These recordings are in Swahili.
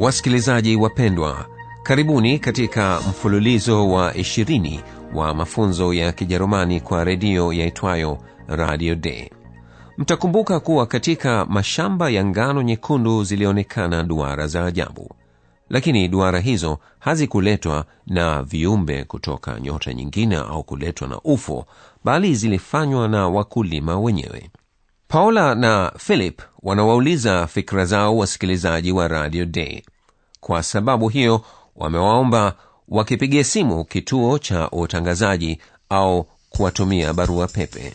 Wasikilizaji wapendwa, karibuni katika mfululizo wa ishirini wa mafunzo ya Kijerumani kwa redio yaitwayo Radio Day. Mtakumbuka kuwa katika mashamba ya ngano nyekundu zilionekana duara za ajabu, lakini duara hizo hazikuletwa na viumbe kutoka nyota nyingine au kuletwa na UFO, bali zilifanywa na wakulima wenyewe. Paula na Philip wanawauliza fikra zao wasikilizaji wa Radio Day. Kwa sababu hiyo, wamewaomba wakipigia simu kituo cha utangazaji au kuwatumia barua pepe.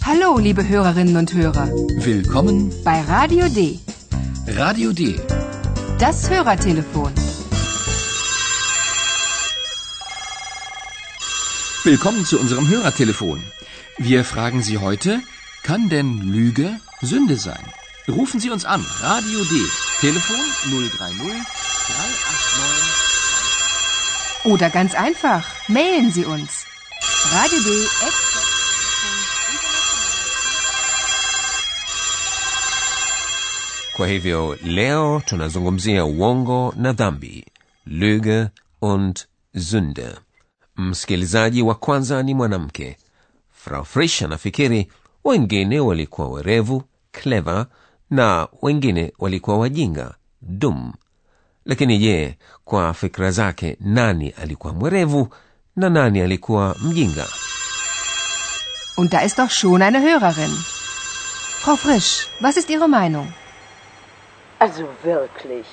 Hallo, liebe Hörerinnen und Hörer, Willkommen bei Radio D, Radio D. das Hörertelefon. Willkommen zu unserem Hörertelefon. Wir fragen Sie heute, kann denn Lüge Sünde sein? Rufen Sie uns an, Radio D, Telefon 030 389. Oder ganz einfach, mailen Sie uns. Radio D. Kwa hivyo leo tunazungumzia uongo na dhambi, Lüge und Sünde. Msikilizaji wa kwanza ni mwanamke. Frau Frisch anafikiri wengine walikuwa werevu, clever, na wengine walikuwa wajinga, dum. Lakini je, kwa fikra zake nani alikuwa mwerevu na nani alikuwa mjinga? Und da ist doch schon eine Hörerin. Frau Frisch, was ist Ihre Meinung? Also wirklich.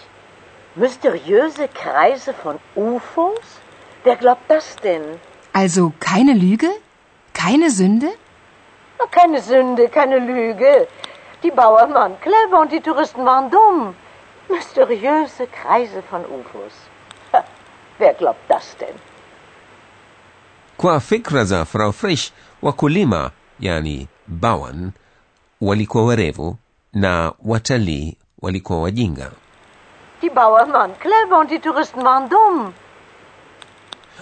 Mysteriöse Kreise von UFOs? Wer glaubt das denn? Also keine Lüge? Keine Sünde? Keine Sünde, keine Lüge. Die Bauern waren clever und die Touristen waren dumm. Mysteriöse Kreise von UFOs. Ha, wer glaubt das denn? Kwa fikra za Frau Frisch, wakulima yani Bauern, walikuwa werevu na watalii walikuwa wajinga. Die Bauern waren clever und die Touristen waren dumm.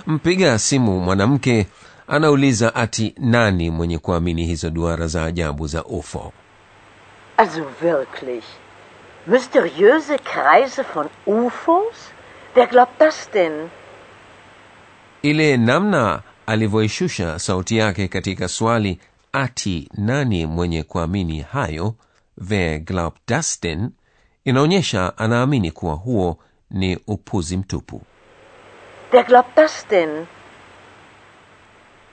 Mpiga simu mwanamke anauliza ati nani mwenye kuamini hizo duara za ajabu za UFO. Also wirklich. Mysteriöse Kreise von UFOs? Wer glaubt das denn? Ile namna alivyoishusha sauti yake katika swali ati nani mwenye kuamini hayo, wer glaubt das denn, inaonyesha anaamini kuwa huo ni upuzi mtupu. Wer glaubt das denn?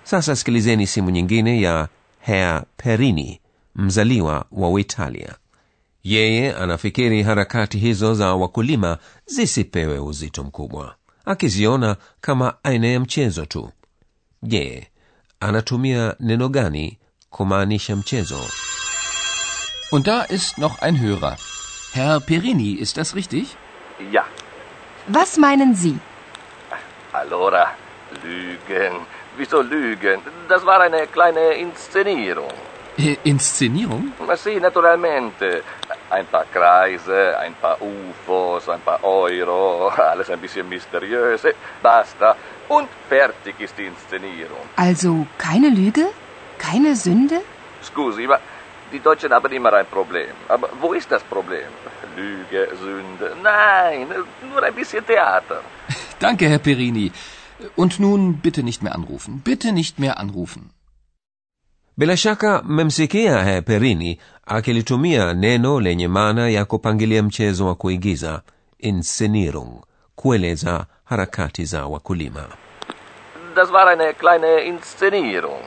Sasa sikilizeni simu nyingine ya Herr Perini, mzaliwa wa Uitalia. Yeye anafikiri harakati hizo za wakulima zisipewe uzito mkubwa, akiziona kama aina ya mchezo tu. Je, anatumia neno gani kumaanisha mchezo? Und da ist noch ein Hörer. Herr Perini, ist das richtig? Ja, Was meinen Sie? allora, Lügen. Wieso Lügen? Das war eine kleine Inszenierung. Äh, Inszenierung? Ma sì, naturalmente. Ein paar Kreise, ein paar UFOs, ein paar Euro, alles ein bisschen mysteriös. Eh, Basta. Und fertig ist die Inszenierung. Also keine Lüge? Keine Sünde? Scusi, ma die Deutschen haben immer ein Problem. Aber wo ist das Problem? Lüge, Sünde. Nein, nur ein bisschen Theater. Danke, Herr Perini. Und nun bitte nicht mehr anrufen. Bitte nicht mehr anrufen. Bila shaka mmemsikia heperini akilitumia neno lenye maana ya kupangilia mchezo wa kuigiza inszenierung kueleza harakati za wakulima Das war eine kleine Inszenierung.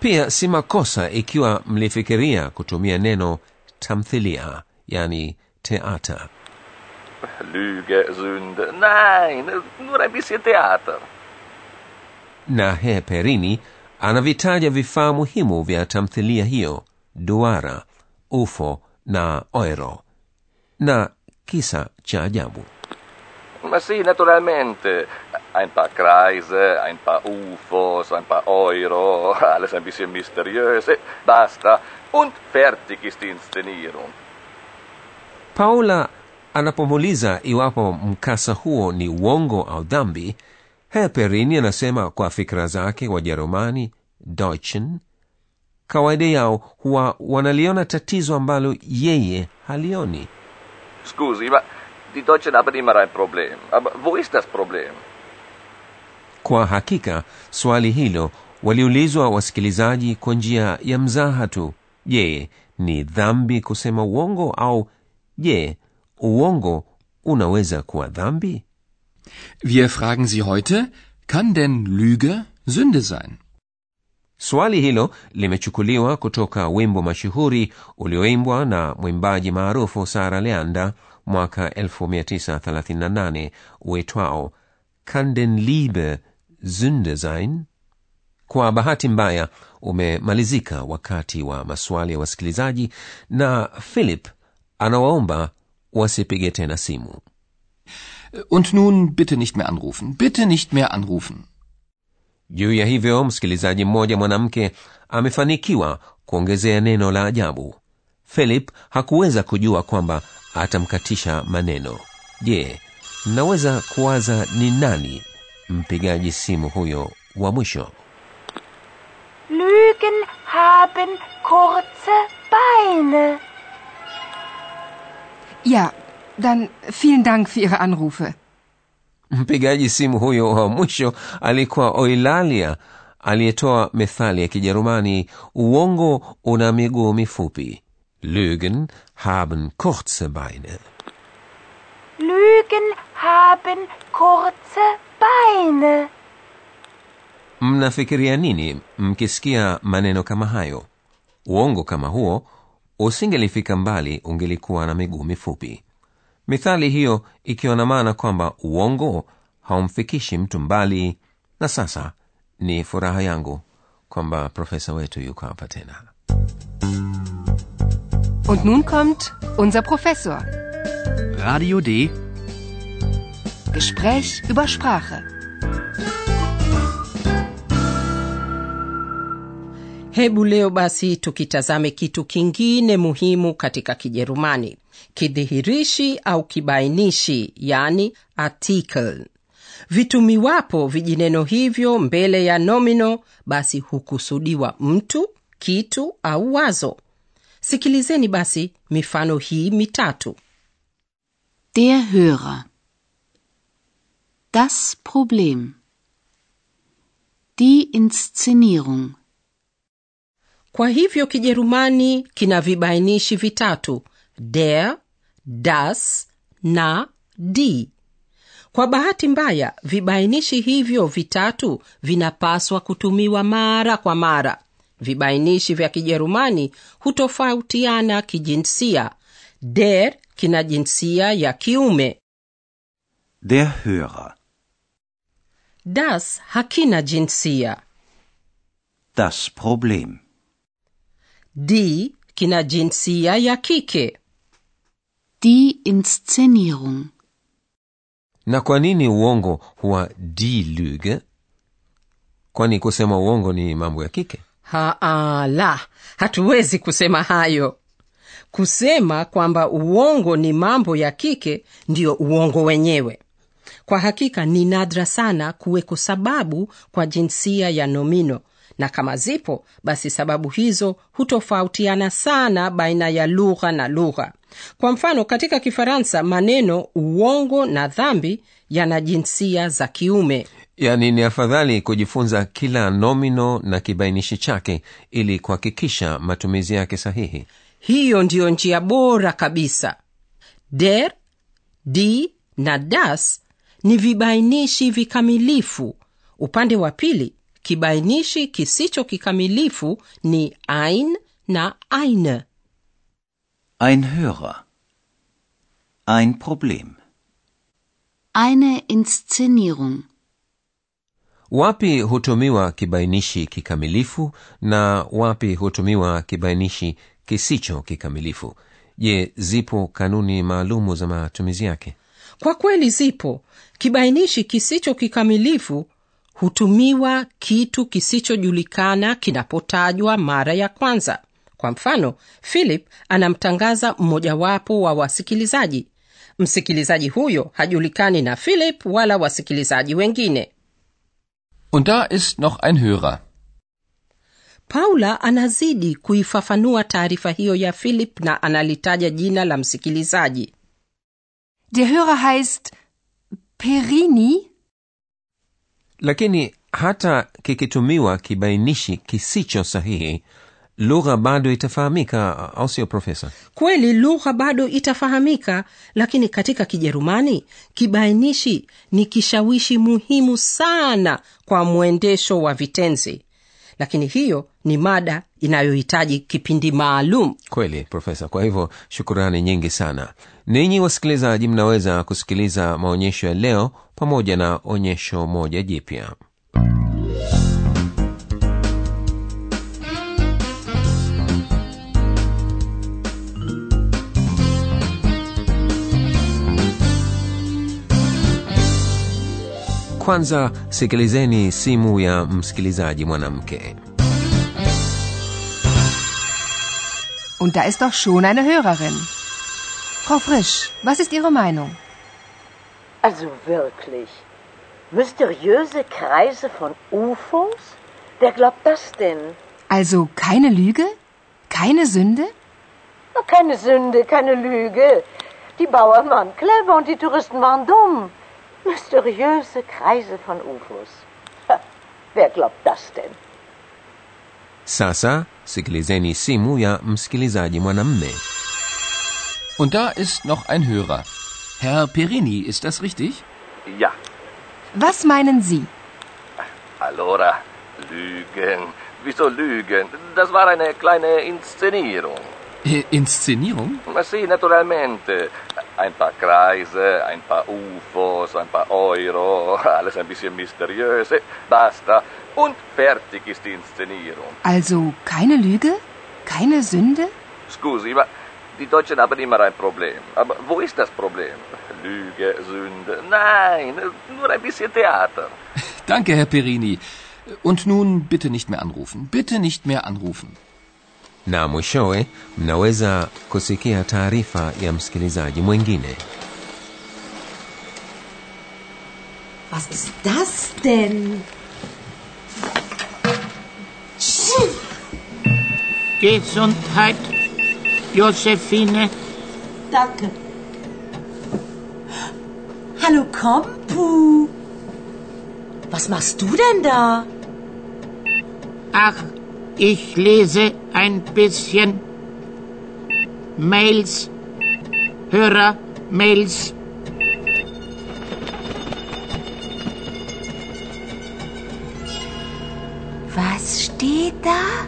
pia si makosa ikiwa mlifikiria kutumia neno tamthilia yani teater Lüge, Sünde. Nein, nur ein bisschen Theater. na he perini anavitaja vifaa muhimu vya tamthilia hiyo duara ufo na oiro na kisa cha ajabu Ma si naturalmente. Ein paar Kreise, ein paar UFOs, ein paar Euro, alles ein bisschen mysteriös. Basta. Und fertig ist die Inszenierung. paula anapomuliza iwapo mkasa huo ni uongo au dhambi heperini anasema kwa fikra zake wajerumani deutschen kawaida yao huwa wanaliona tatizo ambalo yeye halioni Scusi, ma die Deutschen haben immer ein Problem. Aber wo ist das Problem? kwa hakika swali hilo waliulizwa wasikilizaji kwa njia ya mzaha tu je ni dhambi kusema uongo au je uongo unaweza kuwa dhambi Wir fragen Sie heute, kann denn Lüge Sünde sein? swali hilo limechukuliwa kutoka wimbo mashuhuri ulioimbwa na mwimbaji maarufu sara leanda mwaka 1938 uitwao kann denn liebe sünde sein kwa bahati mbaya umemalizika wakati wa maswali ya wasikilizaji na philip anawaomba wasipige tena simu Und nun bitte nicht mehr anrufen. Bitte nicht mehr anrufen. juu ya hivyo msikilizaji mmoja mwanamke amefanikiwa kuongezea neno la ajabu philip hakuweza kujua kwamba atamkatisha maneno je mnaweza kuwaza ni nani mpigaji simu huyo wa mwisho Lügen haben kurze Beine. Ja, dann vielen Dank für Ihre Anrufe. mpigaji simu huyo wa mwisho alikuwa oilalia aliyetoa methali ya kijerumani uongo una miguu mifupi lügen haben kurze beine Lügen haben kurze Beine. mnafikiria nini mkisikia maneno kama hayo uongo kama huo usingelifika mbali ungelikuwa na miguu mifupi mithali hiyo ikiwa na maana kwamba uongo haumfikishi mtu mbali na sasa ni furaha yangu kwamba profesa wetu yuko hapa tena Und nun kommt unser Professor. Radio D. Gespräch über Sprache. hebu leo basi tukitazame kitu kingine muhimu katika kijerumani kidhihirishi au kibainishi yani article vitumiwapo vijineno hivyo mbele ya nomino basi hukusudiwa mtu kitu au wazo sikilizeni basi mifano hii mitatu Der Hörer. Das Problem. Die Inszenierung. kwa hivyo kijerumani kina vibainishi vitatu der das na die kwa bahati mbaya vibainishi hivyo vitatu vinapaswa kutumiwa mara kwa mara. Vibainishi vya kijerumani hutofautiana kijinsia. Der kina jinsia ya kiume. Der Hörer. das hakina jinsia. Das Problem. di kina jinsia ya kike Die Inszenierung. na kwa nini uongo huwa die lüge? Kwani kusema uongo ni mambo ya kike? Haa la hatuwezi kusema hayo. Kusema kwamba uongo ni mambo ya kike ndiyo uongo wenyewe. Kwa hakika ni nadra sana kuweko sababu kwa jinsia ya nomino. Na kama zipo basi sababu hizo hutofautiana sana baina ya lugha na lugha kwa mfano katika kifaransa maneno uongo na dhambi yana jinsia za kiume. Yaani ni afadhali kujifunza kila nomino na kibainishi chake ili kuhakikisha matumizi yake sahihi. Hiyo ndiyo njia bora kabisa. Der di na das ni vibainishi vikamilifu. Upande wa pili kibainishi kisicho kikamilifu ni ein na eine Ein Hörer. Ein Problem. Eine Inszenierung. wapi hutumiwa kibainishi kikamilifu na wapi hutumiwa kibainishi kisicho kikamilifu je zipo kanuni maalumu za matumizi yake kwa kweli zipo kibainishi kisicho kikamilifu hutumiwa kitu kisichojulikana kinapotajwa mara ya kwanza kwa mfano philip anamtangaza mmojawapo wa wasikilizaji msikilizaji huyo hajulikani na philip wala wasikilizaji wengine Und da ist noch ein Hörer. paula anazidi kuifafanua taarifa hiyo ya philip na analitaja jina la msikilizaji Der Hörer heißt Perini. lakini hata kikitumiwa kibainishi kisicho sahihi lugha bado itafahamika au sio profesa? Kweli lugha bado itafahamika lakini katika kijerumani kibainishi ni kishawishi muhimu sana kwa mwendesho wa vitenzi. Lakini hiyo ni mada inayohitaji kipindi maalum. Kweli profesa. Kwa hivyo shukurani nyingi sana. Ninyi wasikilizaji mnaweza kusikiliza maonyesho ya leo pamoja na onyesho moja jipya kwanza sikilizeni simu ya msikilizaji mwanamke Und da ist doch schon eine Hörerin. Frau Frisch, was ist Ihre Meinung? Also wirklich. Mysteriöse Kreise von UFOs? Wer glaubt das denn? Also keine Lüge? Keine Sünde? Keine Sünde, keine Lüge. Die Bauern waren clever und die Touristen waren dumm. Mysteriöse Kreise von UFOs. Ha, wer glaubt das denn? sasa sikilizeni simu ya msikilizaji mwanamme Und da ist noch ein Hörer. Herr Perini, ist das richtig? Ja, Was meinen Sie? allora, Lügen. Wieso Lügen? Das war eine kleine Inszenierung. Äh, Inszenierung? Sì, naturalmente. Ein paar Kreise, ein paar UFOs, ein paar Euro, alles ein bisschen mysteriös. Eh, Basta. Und fertig ist die Inszenierung. Also keine Lüge? Keine Sünde? Scusi, ma die Deutschen haben immer ein Problem. Aber wo ist das Problem? Lüge, Sünde? Nein, nur ein bisschen Theater. Danke, Herr Perini. Und nun bitte nicht mehr anrufen. Bitte nicht mehr anrufen. Na mwishowe mnaweza kusikia taarifa ya msikilizaji mwingine Was ist das denn? Gesundheit, Josephine. Danke. Hallo Kompu. Was machst du denn da? Ach, ich lese ein bisschen Mails, Hörer-Mails. Was steht da?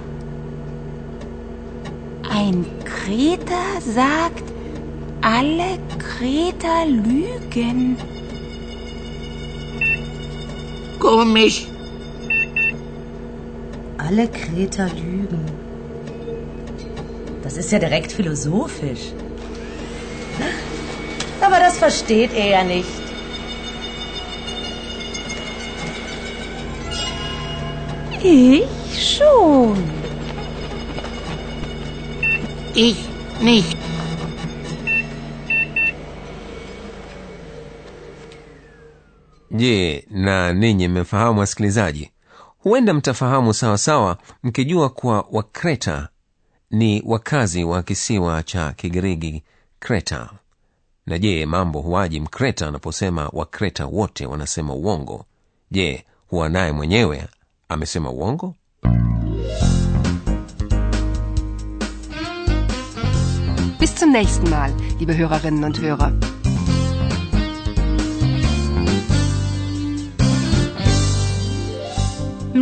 Ein Kreter sagt, alle Kreter lügen. Komisch. Alle Kreter lügen. Das ist ja direkt philosophisch. Aber das versteht er ja nicht. Ich schon. Ich nicht. je na ninyi mmefahamu wasikilizaji huenda mtafahamu sawa sawa mkijua kuwa wakreta ni wakazi wa kisiwa cha kigiriki kreta. Na je mambo huwaji mkreta anaposema wakreta wote wanasema uongo? Je huwa naye mwenyewe amesema uongo? Bis zum nächsten Mal, liebe Hörerinnen und Hörer.